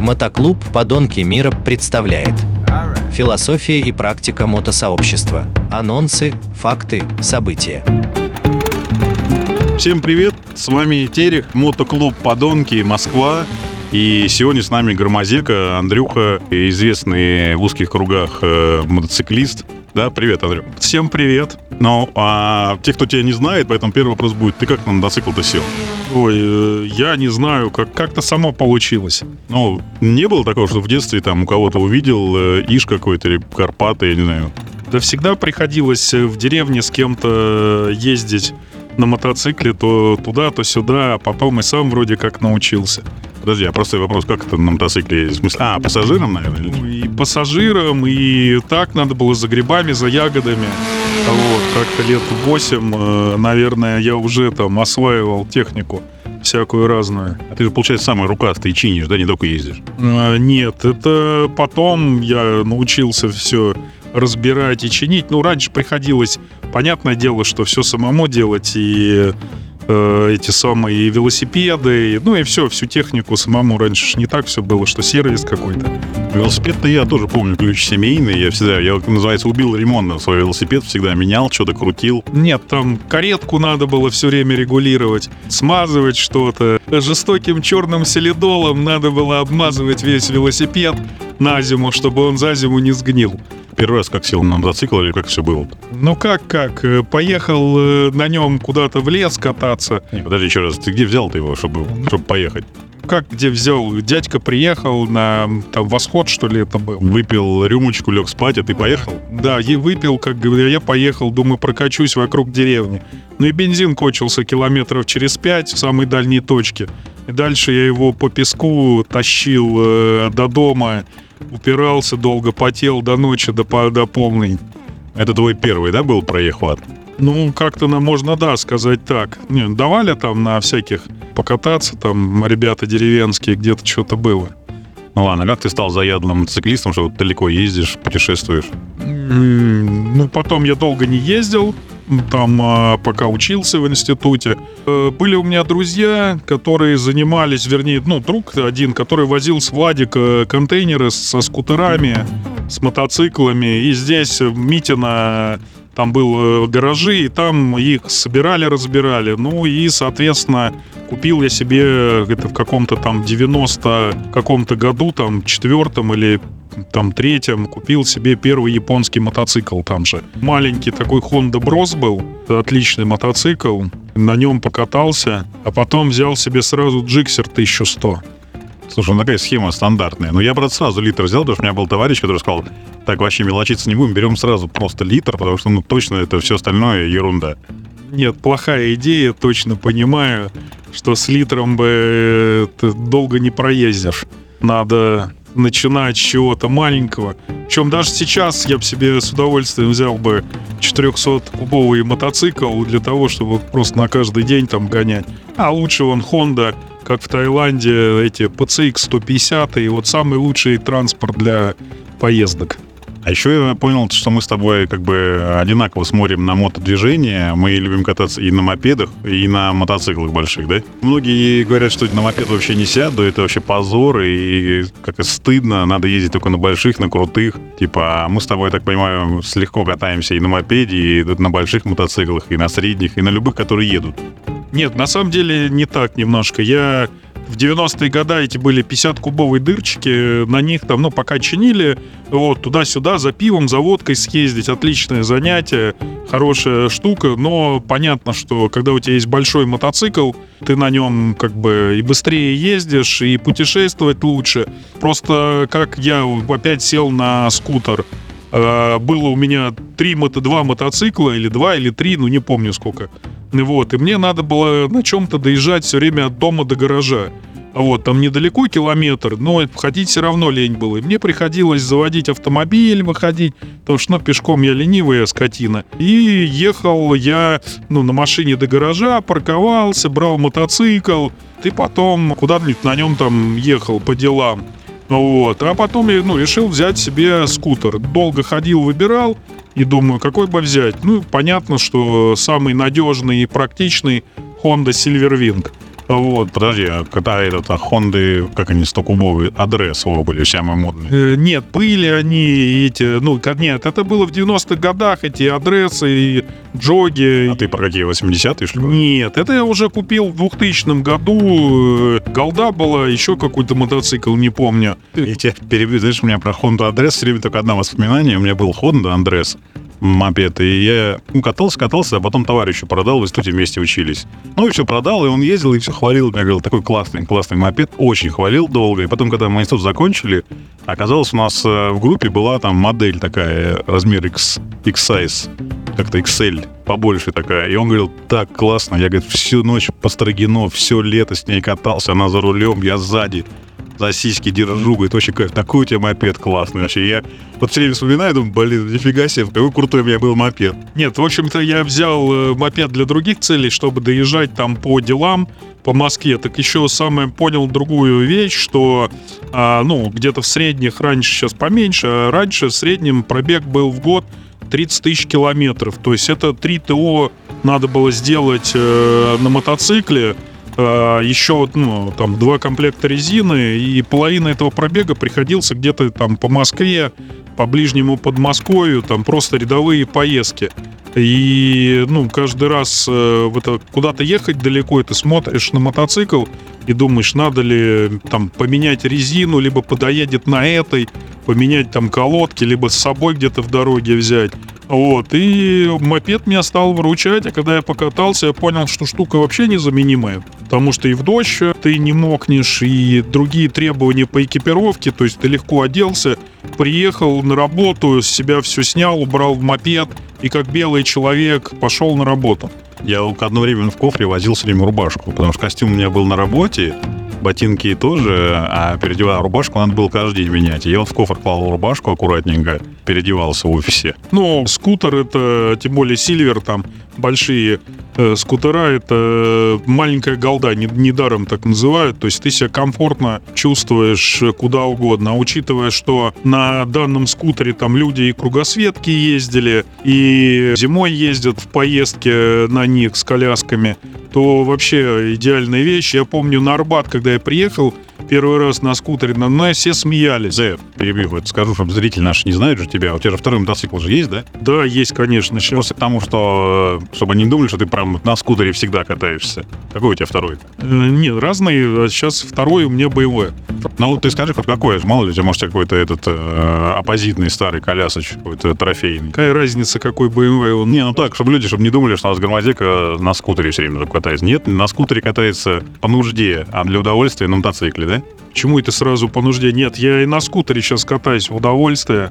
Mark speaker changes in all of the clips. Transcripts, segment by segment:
Speaker 1: Мотоклуб «Подонки мира» представляет Философия и практика мотосообщества. Анонсы, факты, события.
Speaker 2: Всем привет, с вами Терех, мотоклуб «Подонки», Москва. И сегодня с нами Громозека, Андрюха, известный в узких кругах э, мотоциклист. Да, привет, Андрюх.
Speaker 3: Всем привет.
Speaker 2: Ну, а те, кто тебя не знает, поэтому первый вопрос будет, ты как на мотоцикл-то сел?
Speaker 3: Ой, э, я не знаю, как, как-то само получилось.
Speaker 2: Ну, не было такого, что в детстве там у кого-то увидел э, Иш какой-то или Карпаты, я не знаю.
Speaker 3: Да всегда приходилось в деревне с кем-то ездить на мотоцикле то туда, то сюда, а потом и сам вроде как научился.
Speaker 2: Подожди, а простой вопрос, как это на мотоцикле? В смысле, а, пассажирам, наверное?
Speaker 3: Ну, И пассажирам, и так надо было за грибами, за ягодами. Вот, как-то лет 8, наверное, я уже там осваивал технику всякую разную.
Speaker 2: А ты же, получается, самый рукастый чинишь, да, не только ездишь?
Speaker 3: А, Нет, это потом я научился все разбирать и чинить. Ну, раньше приходилось, понятное дело, что все самому делать, и э, эти самые и велосипеды, и- ну и все, всю технику самому. Раньше не так все было, что сервис какой-то.
Speaker 2: Велосипед-то я тоже помню, ключ семейный. Я всегда, я, называется, убил ремонтно свой велосипед, всегда менял, что-то крутил.
Speaker 3: Нет, там каретку надо было все время регулировать, смазывать что-то. Жестоким черным селидолом надо было обмазывать весь велосипед на зиму, чтобы он за зиму не сгнил.
Speaker 2: Первый раз как сел на мотоцикл или как все было?
Speaker 3: Ну как, как? э, Поехал э, на нем куда-то в лес кататься.
Speaker 2: Не, подожди еще раз, ты где взял-то его, чтобы, чтобы поехать?
Speaker 3: Как где взял? Дядька приехал на там восход, что ли, это был.
Speaker 2: Выпил рюмочку, лег спать, а ты поехал?
Speaker 3: Да, и выпил, как говорю, я поехал, думаю, прокачусь вокруг деревни. Ну и бензин кончился километров через пять в самой дальней точке. И дальше я его по песку тащил э, до дома, упирался долго, потел до ночи, до, до полной.
Speaker 2: Это твой первый, да, был проехват?
Speaker 3: Ну, как-то нам можно, да, сказать так. Не, давали там на всяких покататься, там ребята деревенские, где-то что-то было.
Speaker 2: Ну ладно, как ты стал заядлым мотоциклистом, что далеко ездишь, путешествуешь?
Speaker 3: Ну, потом я долго не ездил, там, а, пока учился в институте. Э, Были у меня друзья, которые занимались, вернее, ну, друг один, который возил с Владика контейнеры со скутерами, с мотоциклами. И здесь, в Митино, там был э, гаражи, и там их собирали, разбирали. Ну и, соответственно, купил я себе это в каком-то там 90 каком-то году, там, четвертом или там третьем купил себе первый японский мотоцикл там же. Маленький такой Honda Bros был, отличный мотоцикл. На нем покатался, а потом взял себе сразу Джиксер 1100.
Speaker 2: Слушай, ну такая схема стандартная. Но я, брат, сразу литр взял, потому что у меня был товарищ, который сказал, так, вообще мелочиться не будем, берем сразу просто литр, потому что, ну, точно это все остальное ерунда.
Speaker 3: Нет, плохая идея, точно понимаю, что с литром бы э, ты долго не проездишь. Надо начинать с чего-то маленького. Причем даже сейчас я бы себе с удовольствием взял бы 400-кубовый мотоцикл для того, чтобы просто на каждый день там гонять. А лучше вон Honda, как в Таиланде, эти PCX 150, и вот самый лучший транспорт для поездок.
Speaker 2: А еще я понял, что мы с тобой как бы одинаково смотрим на мотодвижение. Мы любим кататься и на мопедах, и на мотоциклах больших, да? Многие говорят, что на мопед вообще не сяду, это вообще позор, и как-то стыдно, надо ездить только на больших, на крутых. Типа, а мы с тобой, я так понимаю, слегка катаемся и на мопеде, и на больших мотоциклах, и на средних, и на любых, которые едут.
Speaker 3: Нет, на самом деле не так немножко. Я в 90-е годы эти были 50-кубовые дырчики, на них там, ну, пока чинили, вот, туда-сюда, за пивом, за водкой съездить, отличное занятие, хорошая штука, но понятно, что когда у тебя есть большой мотоцикл, ты на нем как бы и быстрее ездишь, и путешествовать лучше. Просто как я опять сел на скутер, было у меня три мото, два мотоцикла, или два, или три, ну не помню сколько. Вот, и мне надо было на чем-то доезжать все время от дома до гаража. Вот, там недалеко километр, но ходить все равно лень было. И мне приходилось заводить автомобиль, выходить, потому что, ну, пешком я ленивая скотина. И ехал я, ну, на машине до гаража, парковался, брал мотоцикл, и потом куда-нибудь на нем там ехал по делам. Вот. А потом я ну, решил взять себе скутер. Долго ходил, выбирал. И думаю, какой бы взять? Ну, понятно, что самый надежный и практичный Honda Silverwing.
Speaker 2: Вот, подожди, а когда этот, а Хонды, как они, 100-кубовые, адрес были самые модные.
Speaker 3: Э, Нет, были они эти, ну, нет, это было в 90-х годах, эти адресы и джоги.
Speaker 2: А ты про какие, 80-е, что ли?
Speaker 3: Нет, это я уже купил в 2000 году. Э, Голда была, еще какой-то мотоцикл, не помню.
Speaker 2: Я тебя перебью, знаешь, у меня про Honda Адрес все время только одно воспоминание. У меня был Honda Андрес мопед, и я катался, катался, а потом товарищу продал, в институте вместе учились. Ну и все продал, и он ездил, и все хвалил. Я говорил, такой классный, классный мопед. Очень хвалил долго. И потом, когда мы институт закончили, оказалось, у нас э, в группе была там модель такая, размер X, X-size, как-то XL, побольше такая. И он говорил, так классно. Я, говорит, всю ночь по Строгино, все лето с ней катался, она за рулем, я сзади за сиськи держу, говорит, очень кайф, такой у тебя мопед классный вообще. Я вот все время вспоминаю, думаю, блин, нифига себе, какой крутой у меня был мопед.
Speaker 3: Нет, в общем-то, я взял э, мопед для других целей, чтобы доезжать там по делам по Москве. Так еще самое понял другую вещь, что, а, ну, где-то в средних, раньше сейчас поменьше, а раньше в среднем пробег был в год 30 тысяч километров. То есть это 3 ТО надо было сделать э, на мотоцикле, еще вот, ну, там два комплекта резины, и половина этого пробега приходился где-то там по Москве, по ближнему Подмосковью, там просто рядовые поездки. И, ну, каждый раз э, это, куда-то ехать далеко, и ты смотришь на мотоцикл и думаешь, надо ли там поменять резину, либо подоедет на этой, поменять там колодки, либо с собой где-то в дороге взять. Вот, и мопед меня стал выручать, а когда я покатался, я понял, что штука вообще незаменимая. Потому что и в дождь ты не мокнешь, и другие требования по экипировке, то есть ты легко оделся, приехал на работу, с себя все снял, убрал в мопед, и как белый человек пошел на работу.
Speaker 2: Я одно время в кофре возил все время рубашку, потому что костюм у меня был на работе, ботинки тоже, а переодевая рубашку надо было каждый день менять. И я вот в кофр клал рубашку аккуратненько, переодевался в офисе.
Speaker 3: Ну, скутер это, тем более Сильвер, там большие э, скутера, это маленькая голда, не- недаром так называют. То есть ты себя комфортно чувствуешь э, куда угодно. А учитывая, что на данном скутере там люди и кругосветки ездили, и зимой ездят в поездке на них с колясками, то вообще идеальная вещь. Я помню на Арбат, когда я приехал первый раз на скутере, на мной все смеялись.
Speaker 2: Зэ, перебью, вот скажу, чтобы зрители наши не знают же тебя. У тебя же второй мотоцикл же есть, да?
Speaker 3: Да, есть, конечно.
Speaker 2: Просто к тому, что, э, чтобы они не думали, что ты прям на скутере всегда катаешься. Какой у тебя второй?
Speaker 3: Э, Нет, разные. А Сейчас второй у меня БМВ.
Speaker 2: Ну, вот ты скажи, какой, мало ли, у тебя, может, какой-то этот э, оппозитный старый колясоч, какой-то трофейный.
Speaker 3: Какая разница, какой БМВ он?
Speaker 2: Не, ну так, чтобы люди, чтобы не думали, что у нас громадека на скутере все время катается. Нет, на скутере катается по нужде, а для удовольствия на мотоцикле, да?
Speaker 3: Почему это сразу по нужде? Нет, я и на скутере сейчас катаюсь в удовольствие.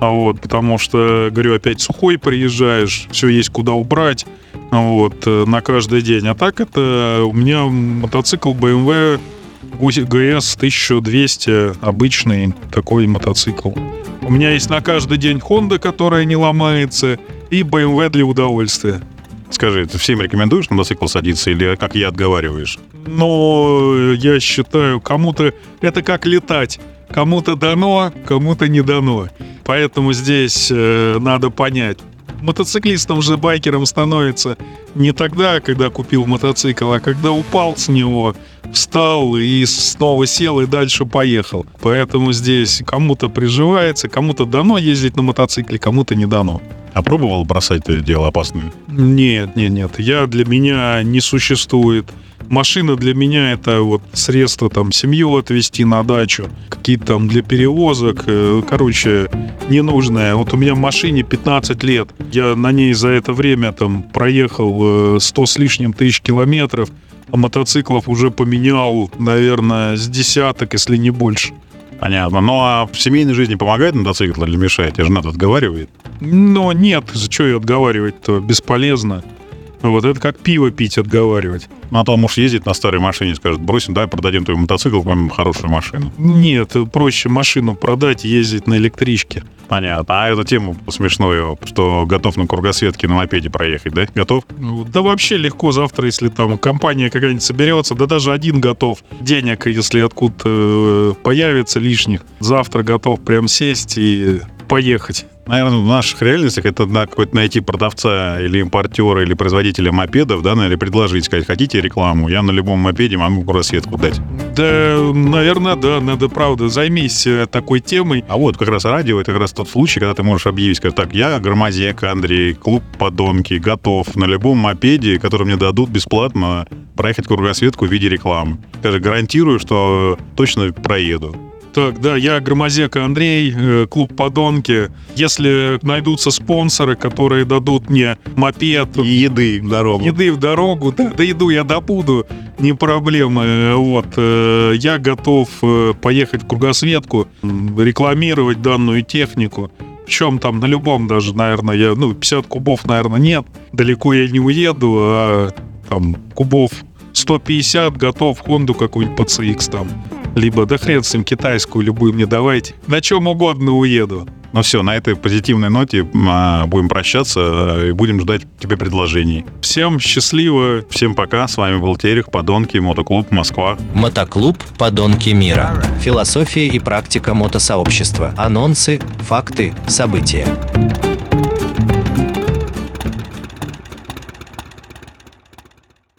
Speaker 3: А вот, потому что, говорю, опять сухой приезжаешь, все есть куда убрать, а вот, э, на каждый день. А так это у меня мотоцикл BMW GS 1200, обычный такой мотоцикл. У меня есть на каждый день Honda, которая не ломается, и BMW для удовольствия.
Speaker 2: Скажи, ты всем рекомендуешь на мотоцикл садиться или как я отговариваешь?
Speaker 3: Но я считаю, кому-то это как летать. Кому-то дано, кому-то не дано. Поэтому здесь э, надо понять. Мотоциклистом же байкером становится не тогда, когда купил мотоцикл, а когда упал с него, встал и снова сел и дальше поехал. Поэтому здесь кому-то приживается, кому-то дано ездить на мотоцикле, кому-то не дано.
Speaker 2: А пробовал бросать это дело опасное?
Speaker 3: Нет, нет, нет. Я для меня не существует. Машина для меня это вот средство там семью отвезти на дачу, какие-то там для перевозок. э, Короче, ненужное. Вот у меня в машине 15 лет. Я на ней за это время там проехал э, 100 с лишним тысяч километров, а мотоциклов уже поменял, наверное, с десяток, если не больше.
Speaker 2: Понятно. Ну а в семейной жизни помогает мотоцикл или мешает? Тебя жена отговаривает.
Speaker 3: Но нет, за что ее отговаривать-то? Бесполезно. Вот это как пиво пить отговаривать.
Speaker 2: Ну а то муж ездит на старой машине, скажет, бросим, давай продадим твой мотоцикл, купим хорошую машину.
Speaker 3: Нет, проще машину продать и ездить на электричке.
Speaker 2: Понятно. А эту тему смешную, что готов на кругосветке на мопеде проехать, да? Готов?
Speaker 3: Ну, Да вообще легко завтра, если там компания какая-нибудь соберется, да даже один готов. Денег, если откуда появится лишних, завтра готов прям сесть и поехать.
Speaker 2: Наверное, в наших реальностях это на какой-то найти продавца или импортера, или производителя мопедов, да, или предложить, сказать, хотите рекламу, я на любом мопеде могу рассветку дать.
Speaker 3: Да, наверное, да, надо, правда, займись э, такой темой.
Speaker 2: А вот как раз радио, это как раз тот случай, когда ты можешь объявить, сказать, так, я Громозек Андрей, клуб подонки, готов на любом мопеде, который мне дадут бесплатно, проехать кругосветку в виде рекламы. Скажи, гарантирую, что точно проеду.
Speaker 3: Так, да, я Громозека Андрей, э, клуб «Подонки». Если найдутся спонсоры, которые дадут мне мопед,
Speaker 2: И еды в дорогу.
Speaker 3: еды в дорогу, да, да еду я добуду, не проблема. Вот, э, я готов э, поехать в кругосветку, рекламировать данную технику. Причем там на любом даже, наверное, я, ну, 50 кубов, наверное, нет. Далеко я не уеду, а там кубов 150 готов Хонду какую-нибудь по CX там. Либо, да хрен с ним, китайскую любую мне давайте. На чем угодно уеду.
Speaker 2: Ну все, на этой позитивной ноте а, будем прощаться а, и будем ждать тебе предложений.
Speaker 3: Всем счастливо.
Speaker 2: Всем пока, с вами был Терех, Подонки, Мотоклуб, Москва.
Speaker 1: Мотоклуб «Подонки мира». Философия и практика мотосообщества. Анонсы, факты, события.